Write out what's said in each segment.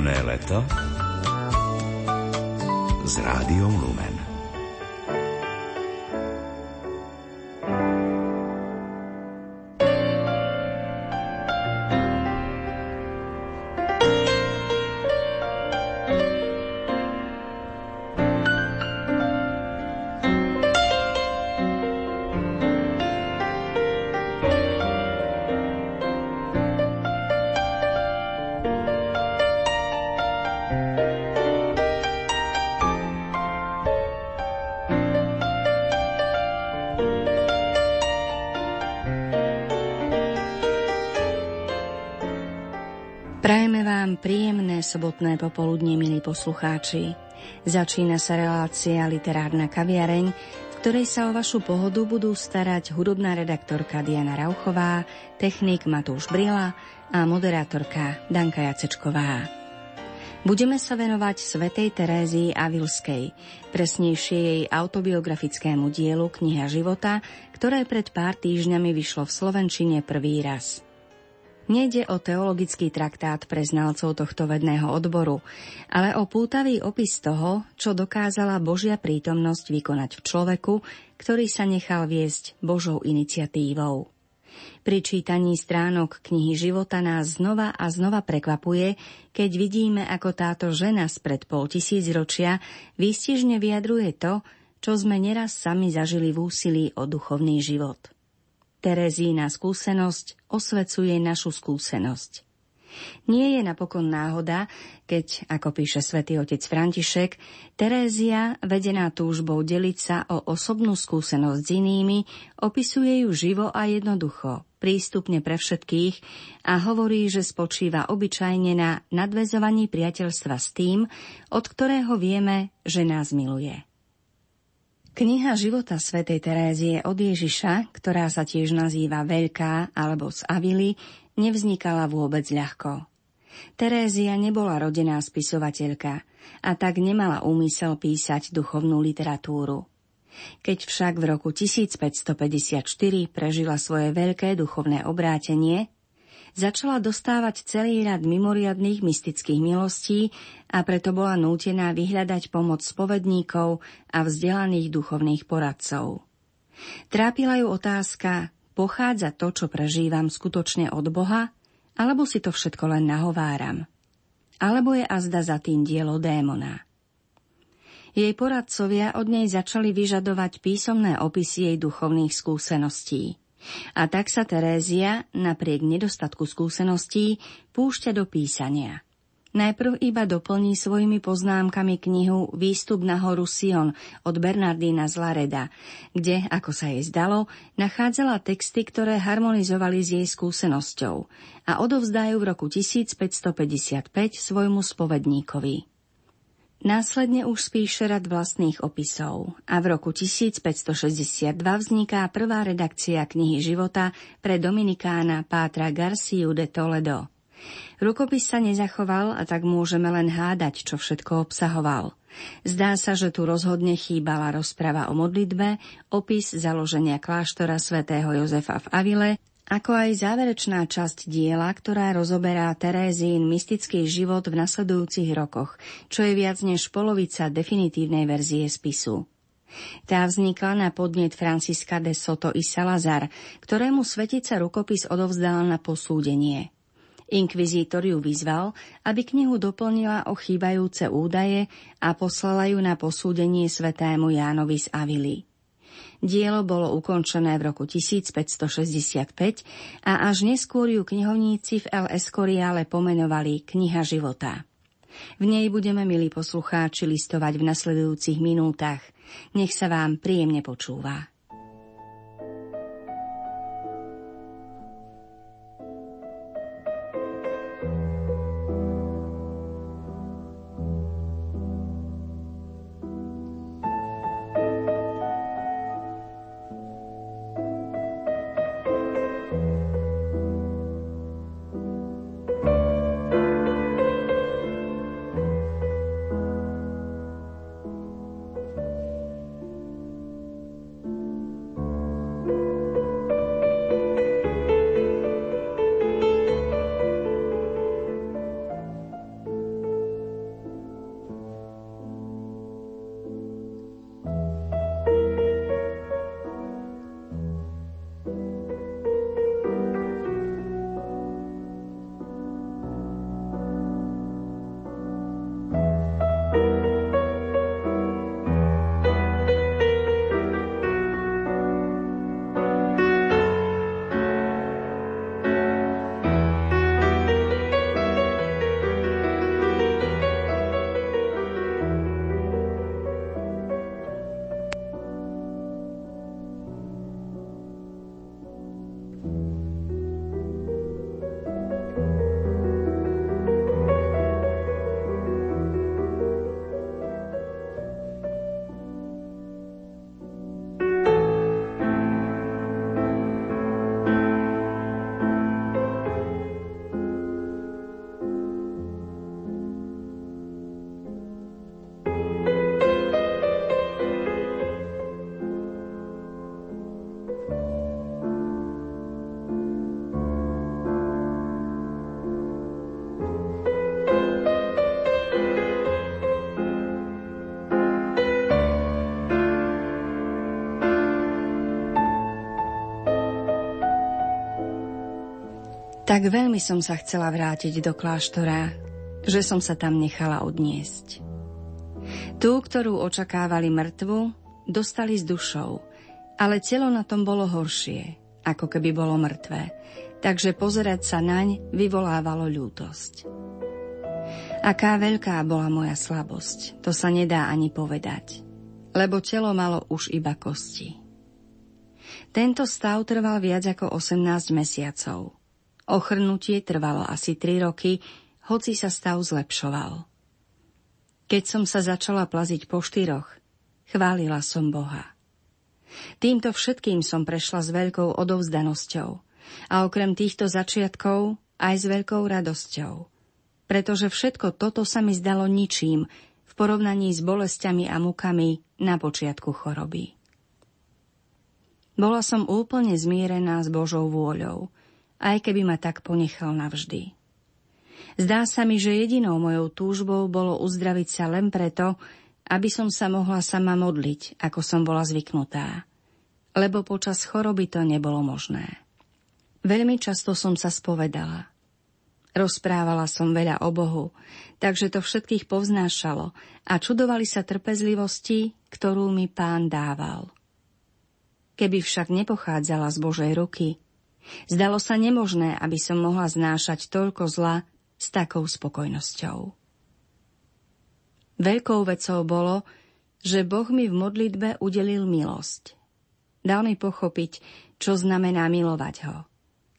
Dnevne leto z rádiom sobotné popoludne, milí poslucháči. Začína sa relácia Literárna kaviareň, v ktorej sa o vašu pohodu budú starať hudobná redaktorka Diana Rauchová, technik Matúš Brila a moderátorka Danka Jacečková. Budeme sa venovať Svetej Terézii Avilskej, presnejšie jej autobiografickému dielu Kniha života, ktoré pred pár týždňami vyšlo v Slovenčine prvý raz. Nejde o teologický traktát pre znalcov tohto vedného odboru, ale o pútavý opis toho, čo dokázala Božia prítomnosť vykonať v človeku, ktorý sa nechal viesť Božou iniciatívou. Pri čítaní stránok knihy života nás znova a znova prekvapuje, keď vidíme, ako táto žena spred pol tisíc ročia výstižne vyjadruje to, čo sme neraz sami zažili v úsilí o duchovný život. Terezína skúsenosť osvecuje našu skúsenosť. Nie je napokon náhoda, keď, ako píše svätý otec František, Terézia, vedená túžbou deliť sa o osobnú skúsenosť s inými, opisuje ju živo a jednoducho, prístupne pre všetkých a hovorí, že spočíva obyčajne na nadvezovaní priateľstva s tým, od ktorého vieme, že nás miluje. Kniha života svätej Terézie od Ježiša, ktorá sa tiež nazýva Veľká alebo z Avily, nevznikala vôbec ľahko. Terézia nebola rodená spisovateľka a tak nemala úmysel písať duchovnú literatúru. Keď však v roku 1554 prežila svoje veľké duchovné obrátenie, začala dostávať celý rad mimoriadných mystických milostí a preto bola nútená vyhľadať pomoc spovedníkov a vzdelaných duchovných poradcov. Trápila ju otázka, pochádza to, čo prežívam skutočne od Boha, alebo si to všetko len nahováram? Alebo je azda za tým dielo démona? Jej poradcovia od nej začali vyžadovať písomné opisy jej duchovných skúseností. A tak sa Terézia, napriek nedostatku skúseností, púšťa do písania. Najprv iba doplní svojimi poznámkami knihu Výstup na horu Sion od Bernardína z Lareda, kde, ako sa jej zdalo, nachádzala texty, ktoré harmonizovali s jej skúsenosťou a odovzdajú v roku 1555 svojmu spovedníkovi. Následne už spíše rad vlastných opisov a v roku 1562 vzniká prvá redakcia knihy života pre Dominikána Pátra Garciu de Toledo. Rukopis sa nezachoval a tak môžeme len hádať, čo všetko obsahoval. Zdá sa, že tu rozhodne chýbala rozprava o modlitbe, opis založenia kláštora svätého Jozefa v Avile ako aj záverečná časť diela, ktorá rozoberá Terézín mystický život v nasledujúcich rokoch, čo je viac než polovica definitívnej verzie spisu. Tá vznikla na podnet Franciska de Soto i Salazar, ktorému svetica rukopis odovzdal na posúdenie. Inkvizítor ju vyzval, aby knihu doplnila o chýbajúce údaje a poslala ju na posúdenie svetému Jánovi z Avily. Dielo bolo ukončené v roku 1565 a až neskôr ju knihovníci v El Escoriale pomenovali Kniha života. V nej budeme, milí poslucháči, listovať v nasledujúcich minútach. Nech sa vám príjemne počúva. Tak veľmi som sa chcela vrátiť do kláštora, že som sa tam nechala odniesť. Tú, ktorú očakávali mŕtvu, dostali s dušou, ale telo na tom bolo horšie, ako keby bolo mŕtve, takže pozerať sa naň vyvolávalo ľútosť. Aká veľká bola moja slabosť, to sa nedá ani povedať, lebo telo malo už iba kosti. Tento stav trval viac ako 18 mesiacov – Ochrnutie trvalo asi 3 roky, hoci sa stav zlepšoval. Keď som sa začala plaziť po štyroch, chválila som Boha. Týmto všetkým som prešla s veľkou odovzdanosťou a okrem týchto začiatkov aj s veľkou radosťou, pretože všetko toto sa mi zdalo ničím v porovnaní s bolestiami a mukami na počiatku choroby. Bola som úplne zmierená s Božou vôľou aj keby ma tak ponechal navždy. Zdá sa mi, že jedinou mojou túžbou bolo uzdraviť sa len preto, aby som sa mohla sama modliť, ako som bola zvyknutá. Lebo počas choroby to nebolo možné. Veľmi často som sa spovedala. Rozprávala som veľa o Bohu, takže to všetkých povznášalo a čudovali sa trpezlivosti, ktorú mi pán dával. Keby však nepochádzala z Božej ruky, Zdalo sa nemožné, aby som mohla znášať toľko zla s takou spokojnosťou. Veľkou vecou bolo, že Boh mi v modlitbe udelil milosť. Dal mi pochopiť, čo znamená milovať ho.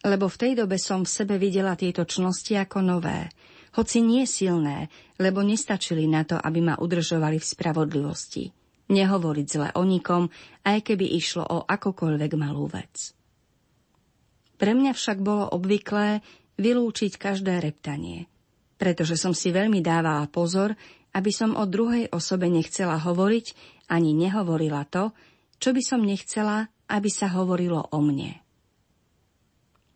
Lebo v tej dobe som v sebe videla tieto čnosti ako nové, hoci nie silné, lebo nestačili na to, aby ma udržovali v spravodlivosti. Nehovoriť zle o nikom, aj keby išlo o akokoľvek malú vec. Pre mňa však bolo obvyklé vylúčiť každé reptanie, pretože som si veľmi dávala pozor, aby som o druhej osobe nechcela hovoriť ani nehovorila to, čo by som nechcela, aby sa hovorilo o mne.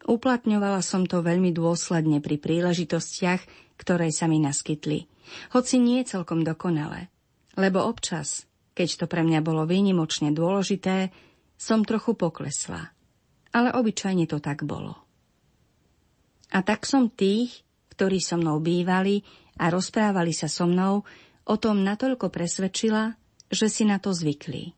Uplatňovala som to veľmi dôsledne pri príležitostiach, ktoré sa mi naskytli, hoci nie celkom dokonale, lebo občas, keď to pre mňa bolo výnimočne dôležité, som trochu poklesla ale obyčajne to tak bolo. A tak som tých, ktorí so mnou bývali a rozprávali sa so mnou, o tom natoľko presvedčila, že si na to zvykli.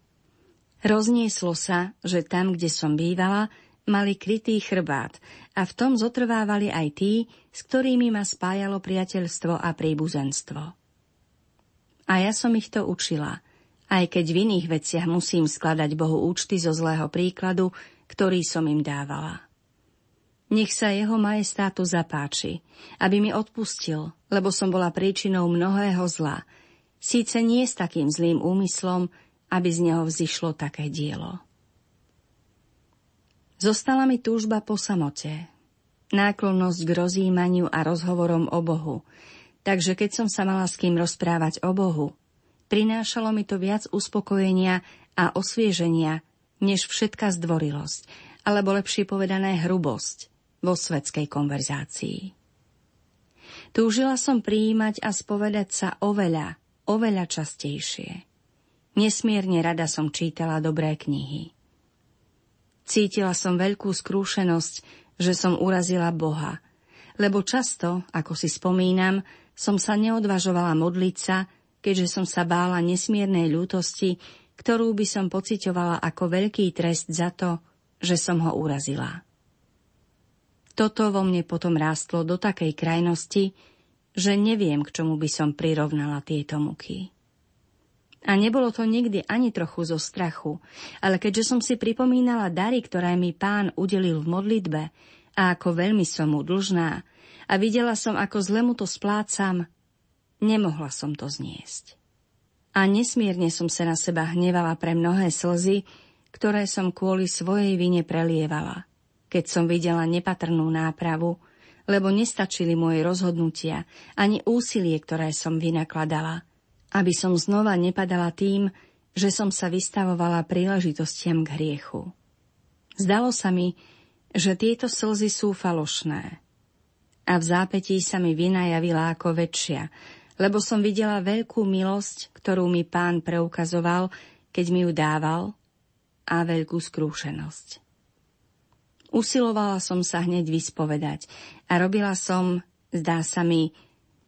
Roznieslo sa, že tam, kde som bývala, mali krytý chrbát a v tom zotrvávali aj tí, s ktorými ma spájalo priateľstvo a príbuzenstvo. A ja som ich to učila, aj keď v iných veciach musím skladať Bohu účty zo zlého príkladu, ktorý som im dávala. Nech sa jeho majestátu zapáči, aby mi odpustil, lebo som bola príčinou mnohého zla, síce nie s takým zlým úmyslom, aby z neho vzýšlo také dielo. Zostala mi túžba po samote, náklonnosť k rozjímaniu a rozhovorom o Bohu, takže keď som sa mala s kým rozprávať o Bohu, prinášalo mi to viac uspokojenia a osvieženia, než všetká zdvorilosť, alebo lepšie povedané hrubosť vo svetskej konverzácii. Túžila som prijímať a spovedať sa oveľa, oveľa častejšie. Nesmierne rada som čítala dobré knihy. Cítila som veľkú skrúšenosť, že som urazila Boha, lebo často, ako si spomínam, som sa neodvažovala modliť sa, keďže som sa bála nesmiernej ľútosti, ktorú by som pocitovala ako veľký trest za to, že som ho urazila. Toto vo mne potom rástlo do takej krajnosti, že neviem, k čomu by som prirovnala tieto muky. A nebolo to nikdy ani trochu zo strachu, ale keďže som si pripomínala dary, ktoré mi pán udelil v modlitbe a ako veľmi som mu dlžná a videla som, ako zle mu to splácam, nemohla som to zniesť a nesmierne som sa na seba hnevala pre mnohé slzy, ktoré som kvôli svojej vine prelievala, keď som videla nepatrnú nápravu, lebo nestačili moje rozhodnutia ani úsilie, ktoré som vynakladala, aby som znova nepadala tým, že som sa vystavovala príležitostiam k hriechu. Zdalo sa mi, že tieto slzy sú falošné. A v zápetí sa mi vina javila ako väčšia, lebo som videla veľkú milosť, ktorú mi pán preukazoval, keď mi ju dával, a veľkú skrúšenosť. Usilovala som sa hneď vyspovedať a robila som, zdá sa mi,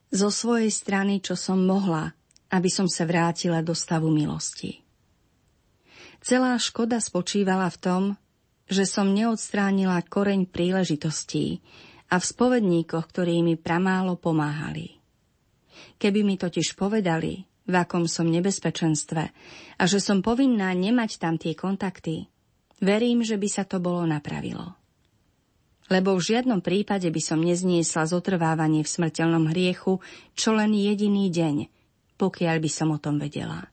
zo svojej strany, čo som mohla, aby som sa vrátila do stavu milosti. Celá škoda spočívala v tom, že som neodstránila koreň príležitostí a v spovedníkoch, ktorí mi pramálo pomáhali. Keby mi totiž povedali, v akom som nebezpečenstve a že som povinná nemať tam tie kontakty, verím, že by sa to bolo napravilo. Lebo v žiadnom prípade by som nezniesla zotrvávanie v smrteľnom hriechu čo len jediný deň, pokiaľ by som o tom vedela.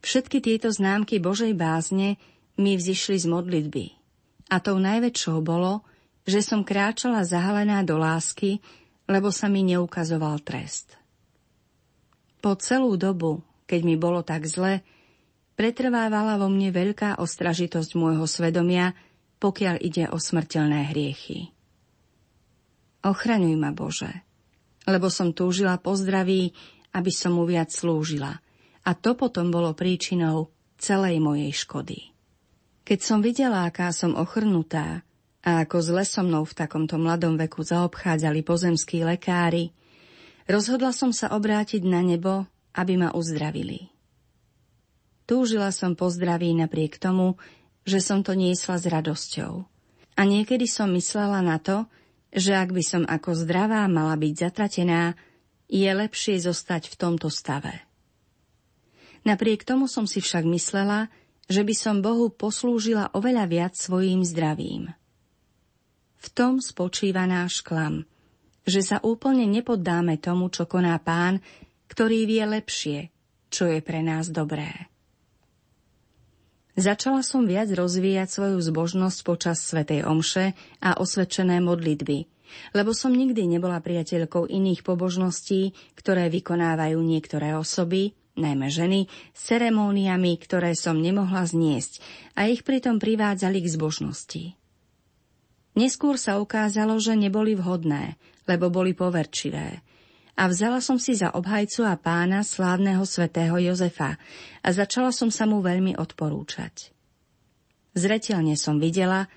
Všetky tieto známky Božej bázne mi vzýšli z modlitby. A tou najväčšou bolo, že som kráčala zahalená do lásky, lebo sa mi neukazoval trest. Po celú dobu, keď mi bolo tak zle, pretrvávala vo mne veľká ostražitosť môjho svedomia, pokiaľ ide o smrteľné hriechy. Ochraňuj ma, Bože, lebo som túžila po zdraví, aby som mu viac slúžila. A to potom bolo príčinou celej mojej škody. Keď som videla, aká som ochrnutá a ako zle so mnou v takomto mladom veku zaobchádzali pozemskí lekári, Rozhodla som sa obrátiť na nebo, aby ma uzdravili. Túžila som po zdraví napriek tomu, že som to niesla s radosťou. A niekedy som myslela na to, že ak by som ako zdravá mala byť zatratená, je lepšie zostať v tomto stave. Napriek tomu som si však myslela, že by som Bohu poslúžila oveľa viac svojím zdravím. V tom spočíva náš klam – že sa úplne nepoddáme tomu, čo koná pán, ktorý vie lepšie, čo je pre nás dobré. Začala som viac rozvíjať svoju zbožnosť počas Svetej Omše a osvedčené modlitby, lebo som nikdy nebola priateľkou iných pobožností, ktoré vykonávajú niektoré osoby, najmä ženy, s ceremóniami, ktoré som nemohla zniesť a ich pritom privádzali k zbožnosti. Neskôr sa ukázalo, že neboli vhodné, lebo boli poverčivé. A vzala som si za obhajcu a pána slávneho svätého Jozefa a začala som sa mu veľmi odporúčať. Zretelne som videla,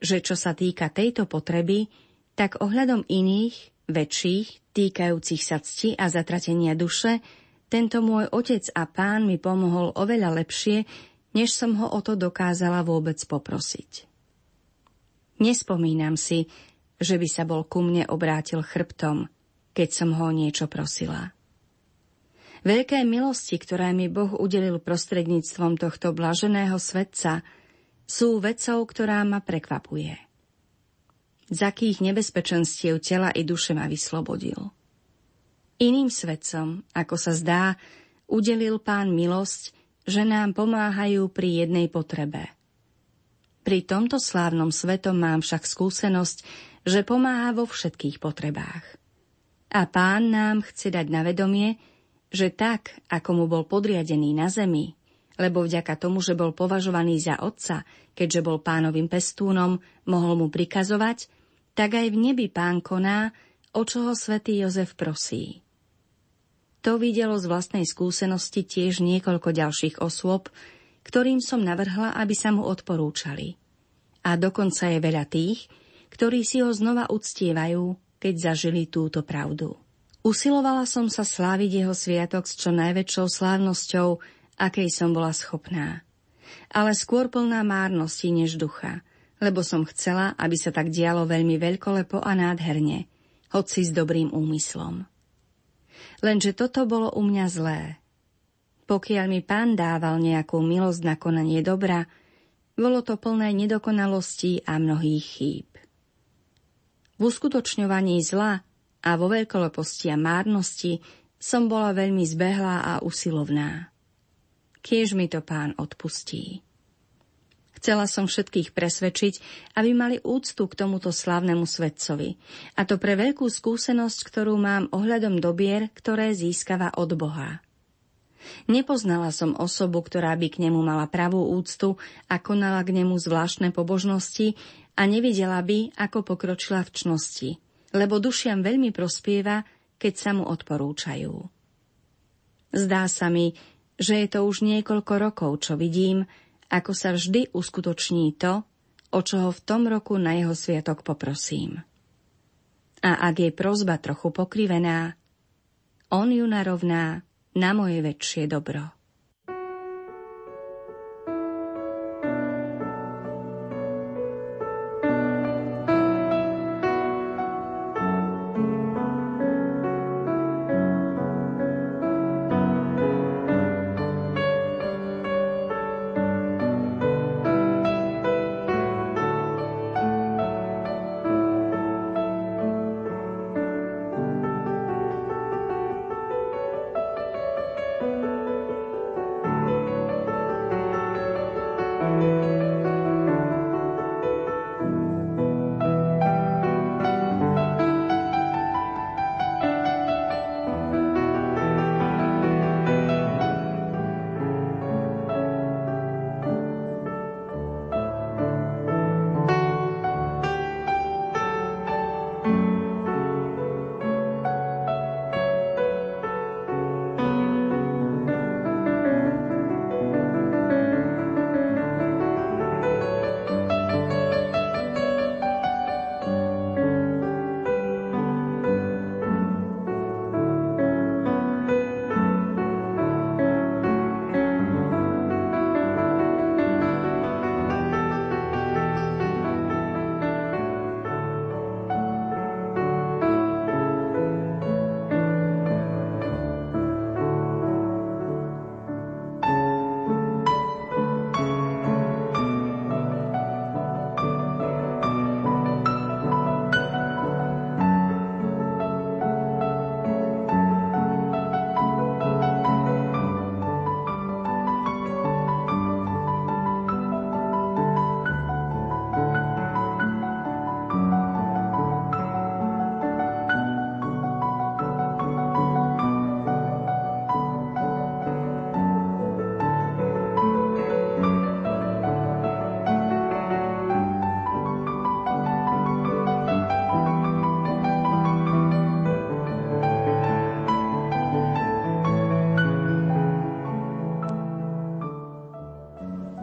že čo sa týka tejto potreby, tak ohľadom iných, väčších, týkajúcich sa cti a zatratenia duše, tento môj otec a pán mi pomohol oveľa lepšie, než som ho o to dokázala vôbec poprosiť. Nespomínam si, že by sa bol ku mne obrátil chrbtom, keď som ho niečo prosila. Veľké milosti, ktoré mi Boh udelil prostredníctvom tohto blaženého svetca, sú vecou, ktorá ma prekvapuje. Z akých nebezpečenstiev tela i duše ma vyslobodil. Iným svetcom, ako sa zdá, udelil pán milosť, že nám pomáhajú pri jednej potrebe. Pri tomto slávnom svetom mám však skúsenosť, že pomáha vo všetkých potrebách. A pán nám chce dať na vedomie, že tak, ako mu bol podriadený na zemi, lebo vďaka tomu, že bol považovaný za otca, keďže bol pánovým pestúnom, mohol mu prikazovať, tak aj v nebi pán koná, o čo ho svätý Jozef prosí. To videlo z vlastnej skúsenosti tiež niekoľko ďalších osôb, ktorým som navrhla, aby sa mu odporúčali. A dokonca je veľa tých, ktorí si ho znova uctievajú, keď zažili túto pravdu. Usilovala som sa sláviť jeho sviatok s čo najväčšou slávnosťou, akej som bola schopná. Ale skôr plná márnosti než ducha, lebo som chcela, aby sa tak dialo veľmi veľkolepo a nádherne, hoci s dobrým úmyslom. Lenže toto bolo u mňa zlé. Pokiaľ mi pán dával nejakú milosť na konanie dobra, bolo to plné nedokonalostí a mnohých chýb. V uskutočňovaní zla a vo veľkoleposti a márnosti som bola veľmi zbehlá a usilovná. Kiež mi to pán odpustí. Chcela som všetkých presvedčiť, aby mali úctu k tomuto slávnemu svetcovi. A to pre veľkú skúsenosť, ktorú mám ohľadom dobier, ktoré získava od Boha. Nepoznala som osobu, ktorá by k nemu mala pravú úctu a konala k nemu zvláštne pobožnosti a nevidela by, ako pokročila v čnosti, lebo dušiam veľmi prospieva, keď sa mu odporúčajú. Zdá sa mi, že je to už niekoľko rokov, čo vidím, ako sa vždy uskutoční to, o čo ho v tom roku na jeho sviatok poprosím. A ak je prozba trochu pokrivená, on ju narovná na moje väčšie dobro.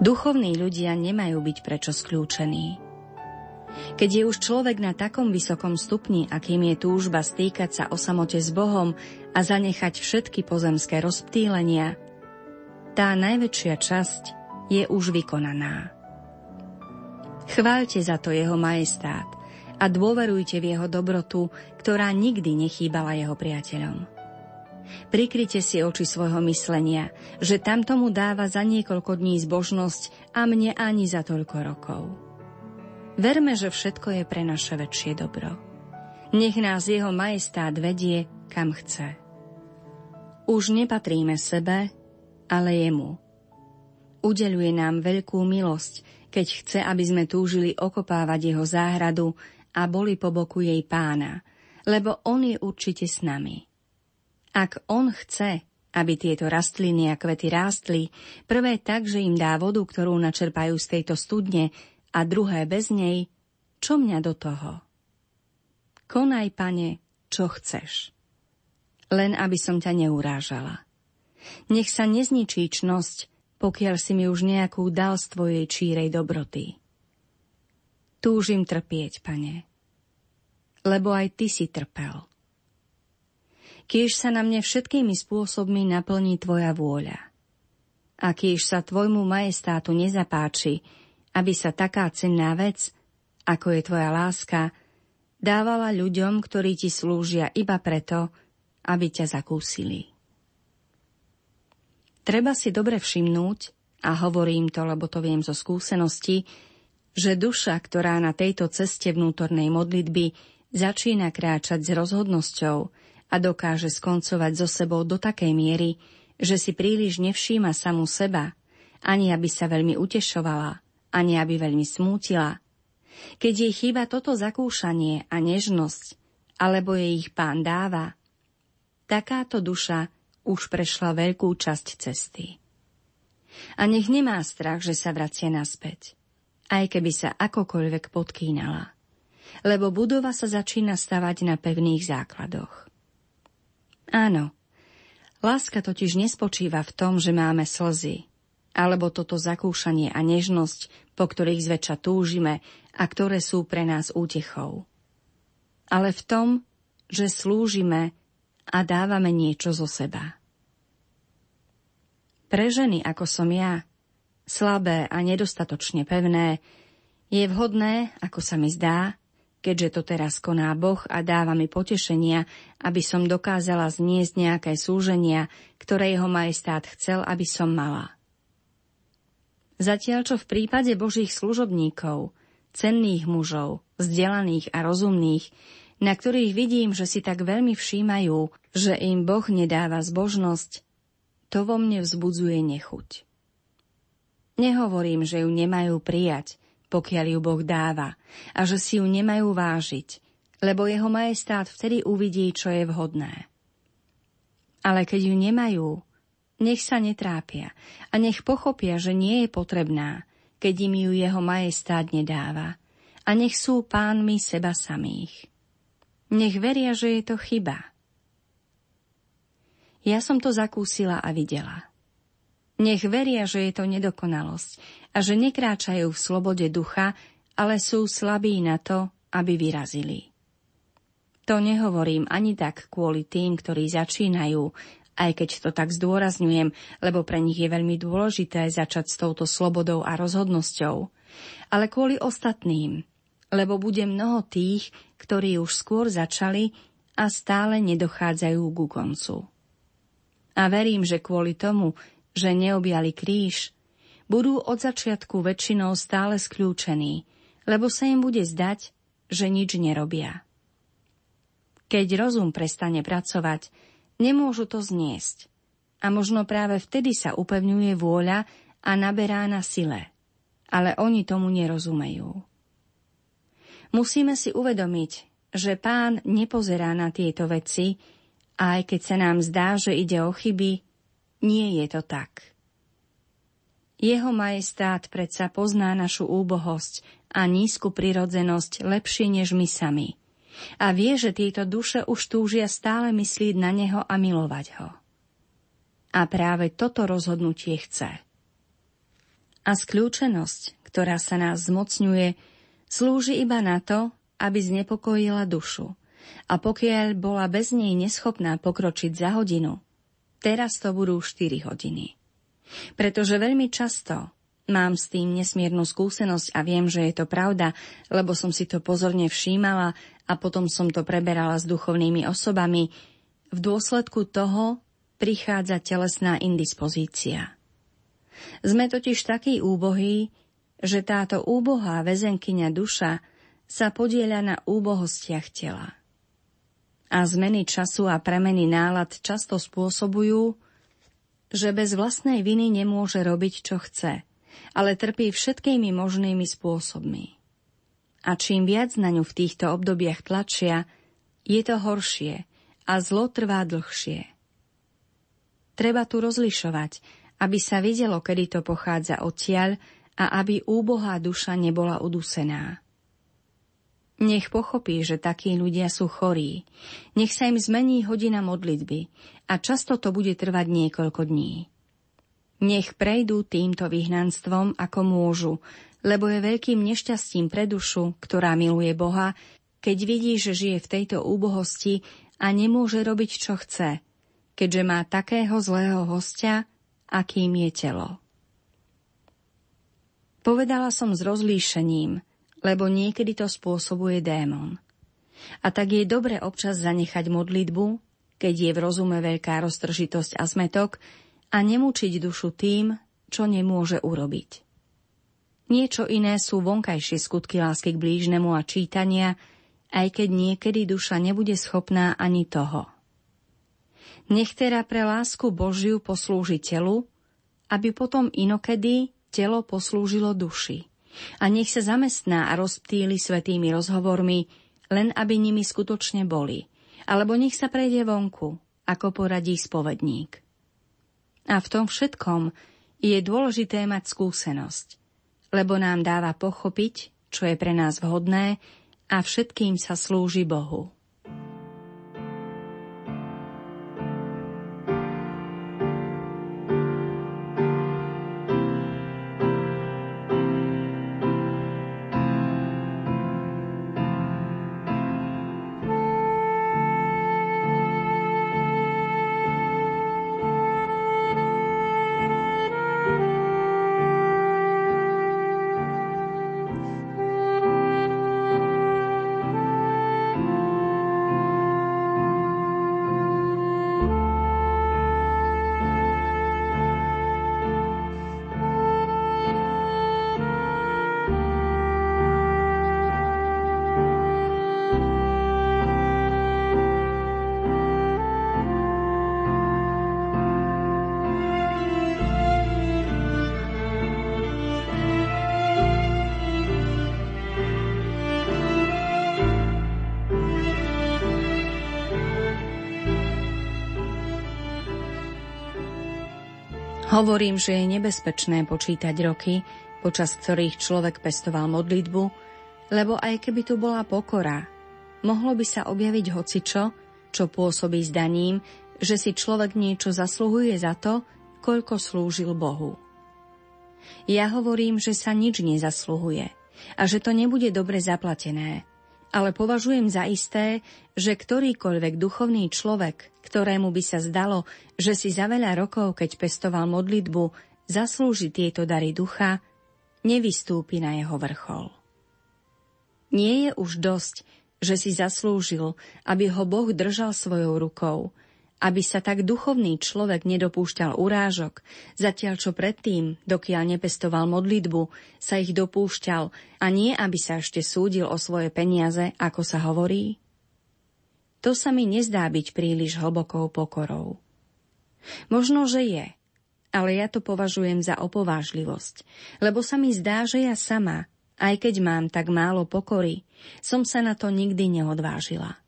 Duchovní ľudia nemajú byť prečo skľúčení. Keď je už človek na takom vysokom stupni, akým je túžba stýkať sa o samote s Bohom a zanechať všetky pozemské rozptýlenia, tá najväčšia časť je už vykonaná. Chváľte za to jeho majestát a dôverujte v jeho dobrotu, ktorá nikdy nechýbala jeho priateľom. Prikryte si oči svojho myslenia, že tam tomu dáva za niekoľko dní zbožnosť a mne ani za toľko rokov. Verme, že všetko je pre naše väčšie dobro. Nech nás jeho majestát vedie, kam chce. Už nepatríme sebe, ale jemu. Udeluje nám veľkú milosť, keď chce, aby sme túžili okopávať jeho záhradu a boli po boku jej pána, lebo on je určite s nami. Ak on chce, aby tieto rastliny a kvety rástli, prvé tak, že im dá vodu, ktorú načerpajú z tejto studne, a druhé bez nej, čo mňa do toho? Konaj, pane, čo chceš. Len aby som ťa neurážala. Nech sa nezničí čnosť, pokiaľ si mi už nejakú dal z tvojej čírej dobroty. Túžim trpieť, pane, lebo aj ty si trpel kýž sa na mne všetkými spôsobmi naplní Tvoja vôľa. A kýž sa Tvojmu majestátu nezapáči, aby sa taká cenná vec, ako je Tvoja láska, dávala ľuďom, ktorí Ti slúžia iba preto, aby ťa zakúsili. Treba si dobre všimnúť, a hovorím to, lebo to viem zo skúsenosti, že duša, ktorá na tejto ceste vnútornej modlitby začína kráčať s rozhodnosťou, a dokáže skoncovať so sebou do takej miery, že si príliš nevšíma samú seba, ani aby sa veľmi utešovala, ani aby veľmi smútila. Keď jej chýba toto zakúšanie a nežnosť, alebo jej ich pán dáva, takáto duša už prešla veľkú časť cesty. A nech nemá strach, že sa vracie naspäť, aj keby sa akokoľvek podkýnala, lebo budova sa začína stavať na pevných základoch. Áno, láska totiž nespočíva v tom, že máme slzy, alebo toto zakúšanie a nežnosť, po ktorých zväčša túžime a ktoré sú pre nás útechou. Ale v tom, že slúžime a dávame niečo zo seba. Pre ženy, ako som ja, slabé a nedostatočne pevné, je vhodné, ako sa mi zdá, keďže to teraz koná Boh a dáva mi potešenia, aby som dokázala zniesť nejaké súženia, ktoré jeho majestát chcel, aby som mala. Zatiaľ, čo v prípade Božích služobníkov, cenných mužov, vzdelaných a rozumných, na ktorých vidím, že si tak veľmi všímajú, že im Boh nedáva zbožnosť, to vo mne vzbudzuje nechuť. Nehovorím, že ju nemajú prijať, pokiaľ ju Boh dáva, a že si ju nemajú vážiť, lebo jeho majestát vtedy uvidí, čo je vhodné. Ale keď ju nemajú, nech sa netrápia a nech pochopia, že nie je potrebná, keď im ju jeho majestát nedáva a nech sú pánmi seba samých. Nech veria, že je to chyba. Ja som to zakúsila a videla. Nech veria, že je to nedokonalosť a že nekráčajú v slobode ducha, ale sú slabí na to, aby vyrazili. To nehovorím ani tak kvôli tým, ktorí začínajú, aj keď to tak zdôrazňujem, lebo pre nich je veľmi dôležité začať s touto slobodou a rozhodnosťou, ale kvôli ostatným, lebo bude mnoho tých, ktorí už skôr začali a stále nedochádzajú ku koncu. A verím, že kvôli tomu, že neobjali kríž, budú od začiatku väčšinou stále skľúčení, lebo sa im bude zdať, že nič nerobia. Keď rozum prestane pracovať, nemôžu to zniesť. A možno práve vtedy sa upevňuje vôľa a naberá na sile. Ale oni tomu nerozumejú. Musíme si uvedomiť, že pán nepozerá na tieto veci, a aj keď sa nám zdá, že ide o chyby, nie je to tak. Jeho majestát predsa pozná našu úbohosť a nízku prirodzenosť lepšie než my sami. A vie, že tieto duše už túžia stále myslieť na neho a milovať ho. A práve toto rozhodnutie chce. A skľúčenosť, ktorá sa nás zmocňuje, slúži iba na to, aby znepokojila dušu. A pokiaľ bola bez nej neschopná pokročiť za hodinu, Teraz to budú 4 hodiny. Pretože veľmi často mám s tým nesmiernu skúsenosť a viem, že je to pravda, lebo som si to pozorne všímala a potom som to preberala s duchovnými osobami. V dôsledku toho prichádza telesná indispozícia. Sme totiž takí úbohí, že táto úbohá väzenkyňa duša sa podieľa na úbohostiach tela a zmeny času a premeny nálad často spôsobujú, že bez vlastnej viny nemôže robiť, čo chce, ale trpí všetkými možnými spôsobmi. A čím viac na ňu v týchto obdobiach tlačia, je to horšie a zlo trvá dlhšie. Treba tu rozlišovať, aby sa videlo, kedy to pochádza odtiaľ a aby úbohá duša nebola udusená. Nech pochopí, že takí ľudia sú chorí. Nech sa im zmení hodina modlitby a často to bude trvať niekoľko dní. Nech prejdú týmto vyhnanstvom ako môžu, lebo je veľkým nešťastím pre dušu, ktorá miluje Boha, keď vidí, že žije v tejto úbohosti a nemôže robiť, čo chce, keďže má takého zlého hostia, akým je telo. Povedala som s rozlíšením – lebo niekedy to spôsobuje démon. A tak je dobre občas zanechať modlitbu, keď je v rozume veľká roztržitosť a zmetok, a nemúčiť dušu tým, čo nemôže urobiť. Niečo iné sú vonkajšie skutky lásky k blížnemu a čítania, aj keď niekedy duša nebude schopná ani toho. Nech teda pre lásku Božiu poslúži telu, aby potom inokedy telo poslúžilo duši a nech sa zamestná a rozptýli svetými rozhovormi, len aby nimi skutočne boli, alebo nech sa prejde vonku, ako poradí spovedník. A v tom všetkom je dôležité mať skúsenosť, lebo nám dáva pochopiť, čo je pre nás vhodné a všetkým sa slúži Bohu. Hovorím, že je nebezpečné počítať roky, počas ktorých človek pestoval modlitbu, lebo aj keby tu bola pokora, mohlo by sa objaviť hocičo, čo pôsobí zdaním, že si človek niečo zasluhuje za to, koľko slúžil Bohu. Ja hovorím, že sa nič nezasluhuje a že to nebude dobre zaplatené, ale považujem za isté, že ktorýkoľvek duchovný človek, ktorému by sa zdalo, že si za veľa rokov, keď pestoval modlitbu, zaslúži tieto dary ducha, nevystúpi na jeho vrchol. Nie je už dosť, že si zaslúžil, aby ho Boh držal svojou rukou, aby sa tak duchovný človek nedopúšťal urážok, zatiaľ čo predtým, dokiaľ nepestoval modlitbu, sa ich dopúšťal a nie, aby sa ešte súdil o svoje peniaze, ako sa hovorí? To sa mi nezdá byť príliš hlbokou pokorou. Možno, že je, ale ja to považujem za opovážlivosť, lebo sa mi zdá, že ja sama, aj keď mám tak málo pokory, som sa na to nikdy neodvážila.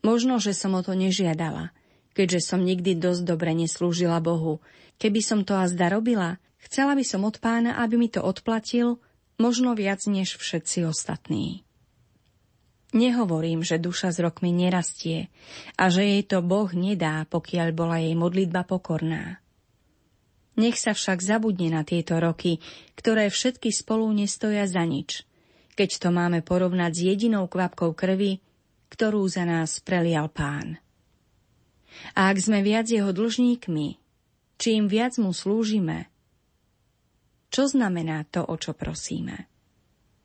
Možno, že som o to nežiadala, keďže som nikdy dosť dobre neslúžila Bohu. Keby som to azda robila, chcela by som od pána, aby mi to odplatil, možno viac než všetci ostatní. Nehovorím, že duša s rokmi nerastie a že jej to Boh nedá, pokiaľ bola jej modlitba pokorná. Nech sa však zabudne na tieto roky, ktoré všetky spolu nestoja za nič, keď to máme porovnať s jedinou kvapkou krvi, ktorú za nás prelial pán. A ak sme viac jeho dlžníkmi, čím viac mu slúžime, čo znamená to, o čo prosíme?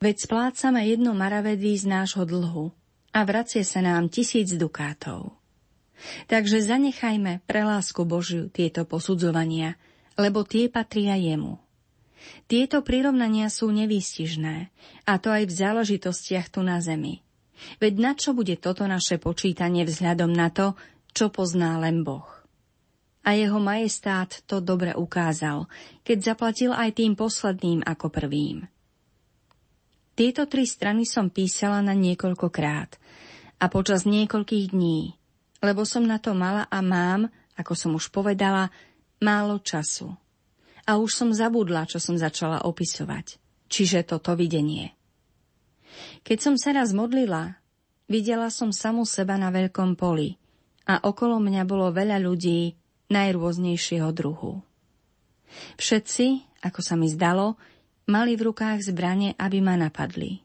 Veď splácame jedno maravedí z nášho dlhu a vracie sa nám tisíc dukátov. Takže zanechajme pre lásku Božiu tieto posudzovania, lebo tie patria jemu. Tieto prirovnania sú nevýstižné, a to aj v záležitostiach tu na zemi. Veď na čo bude toto naše počítanie vzhľadom na to, čo pozná len Boh? A jeho majestát to dobre ukázal, keď zaplatil aj tým posledným ako prvým. Tieto tri strany som písala na niekoľkokrát a počas niekoľkých dní, lebo som na to mala a mám, ako som už povedala, málo času. A už som zabudla, čo som začala opisovať, čiže toto videnie. Keď som sa raz modlila, videla som samu seba na veľkom poli a okolo mňa bolo veľa ľudí najrôznejšieho druhu. Všetci, ako sa mi zdalo, Mali v rukách zbranie, aby ma napadli.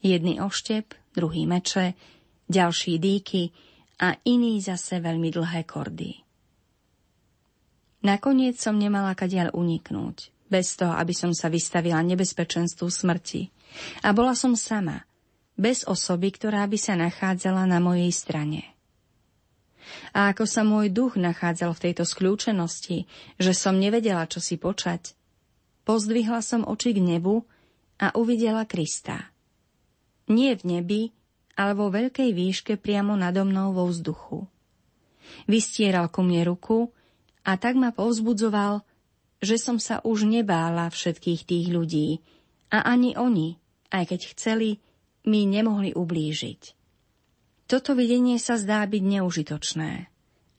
Jedný oštep, druhý meče, ďalší dýky a iný zase veľmi dlhé kordy. Nakoniec som nemala kadiaľ uniknúť, bez toho, aby som sa vystavila nebezpečenstvu smrti. A bola som sama, bez osoby, ktorá by sa nachádzala na mojej strane. A ako sa môj duch nachádzal v tejto skľúčenosti, že som nevedela, čo si počať, Pozdvihla som oči k nebu a uvidela Krista. Nie v nebi, ale vo veľkej výške priamo nado mnou vo vzduchu. Vystieral ku mne ruku a tak ma povzbudzoval, že som sa už nebála všetkých tých ľudí a ani oni, aj keď chceli, mi nemohli ublížiť. Toto videnie sa zdá byť neužitočné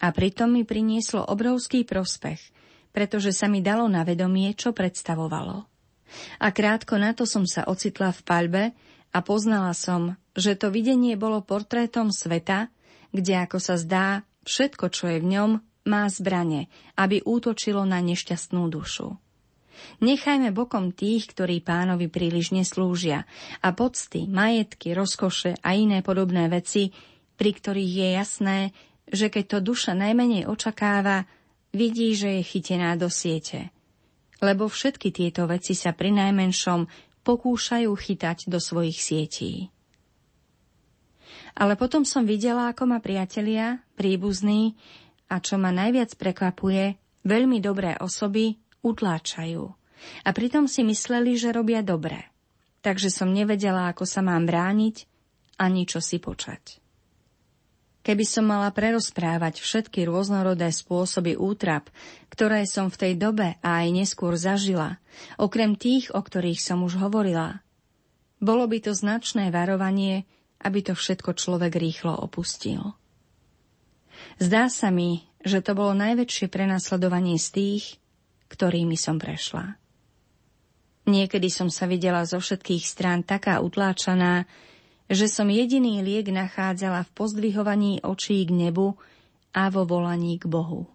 a pritom mi prinieslo obrovský prospech – pretože sa mi dalo na vedomie, čo predstavovalo. A krátko na to som sa ocitla v paľbe a poznala som, že to videnie bolo portrétom sveta, kde, ako sa zdá, všetko, čo je v ňom, má zbrane, aby útočilo na nešťastnú dušu. Nechajme bokom tých, ktorí pánovi príliš neslúžia a pocty, majetky, rozkoše a iné podobné veci, pri ktorých je jasné, že keď to duša najmenej očakáva, vidí, že je chytená do siete. Lebo všetky tieto veci sa pri najmenšom pokúšajú chytať do svojich sietí. Ale potom som videla, ako ma priatelia, príbuzní a čo ma najviac prekvapuje, veľmi dobré osoby utláčajú. A pritom si mysleli, že robia dobre. Takže som nevedela, ako sa mám brániť ani čo si počať. Keby som mala prerozprávať všetky rôznorodé spôsoby útrap, ktoré som v tej dobe a aj neskôr zažila, okrem tých, o ktorých som už hovorila, bolo by to značné varovanie, aby to všetko človek rýchlo opustil. Zdá sa mi, že to bolo najväčšie prenasledovanie z tých, ktorými som prešla. Niekedy som sa videla zo všetkých strán taká utláčaná, že som jediný liek nachádzala v pozdvihovaní očí k nebu a vo volaní k Bohu.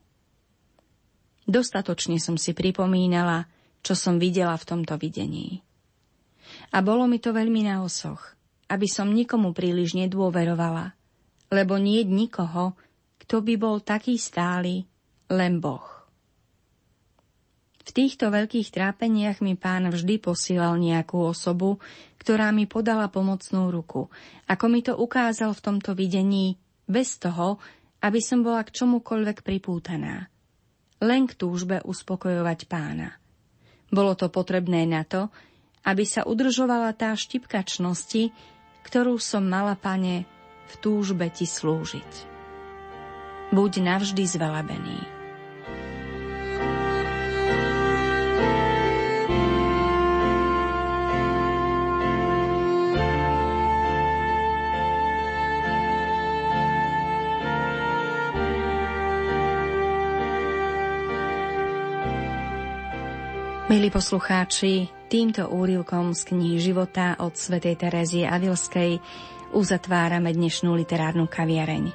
Dostatočne som si pripomínala, čo som videla v tomto videní. A bolo mi to veľmi na osoch, aby som nikomu príliš nedôverovala, lebo nie nikoho, kto by bol taký stály, len Boh. V týchto veľkých trápeniach mi pán vždy posílal nejakú osobu, ktorá mi podala pomocnú ruku, ako mi to ukázal v tomto videní, bez toho, aby som bola k čomukoľvek pripútaná. Len k túžbe uspokojovať pána. Bolo to potrebné na to, aby sa udržovala tá štipka čnosti, ktorú som mala, pane, v túžbe ti slúžiť. Buď navždy zvelebený. Milí poslucháči, týmto úrilkom z knihy života od svätej Terezie Avilskej uzatvárame dnešnú literárnu kaviareň.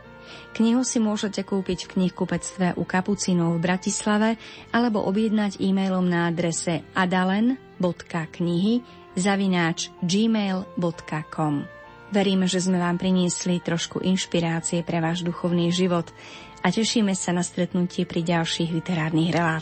Knihu si môžete kúpiť v knihkupectve u Kapucinov v Bratislave alebo objednať e-mailom na adrese adalen.knihy zavináč gmail.com. Veríme, že sme vám priniesli trošku inšpirácie pre váš duchovný život a tešíme sa na stretnutie pri ďalších literárnych reláciách.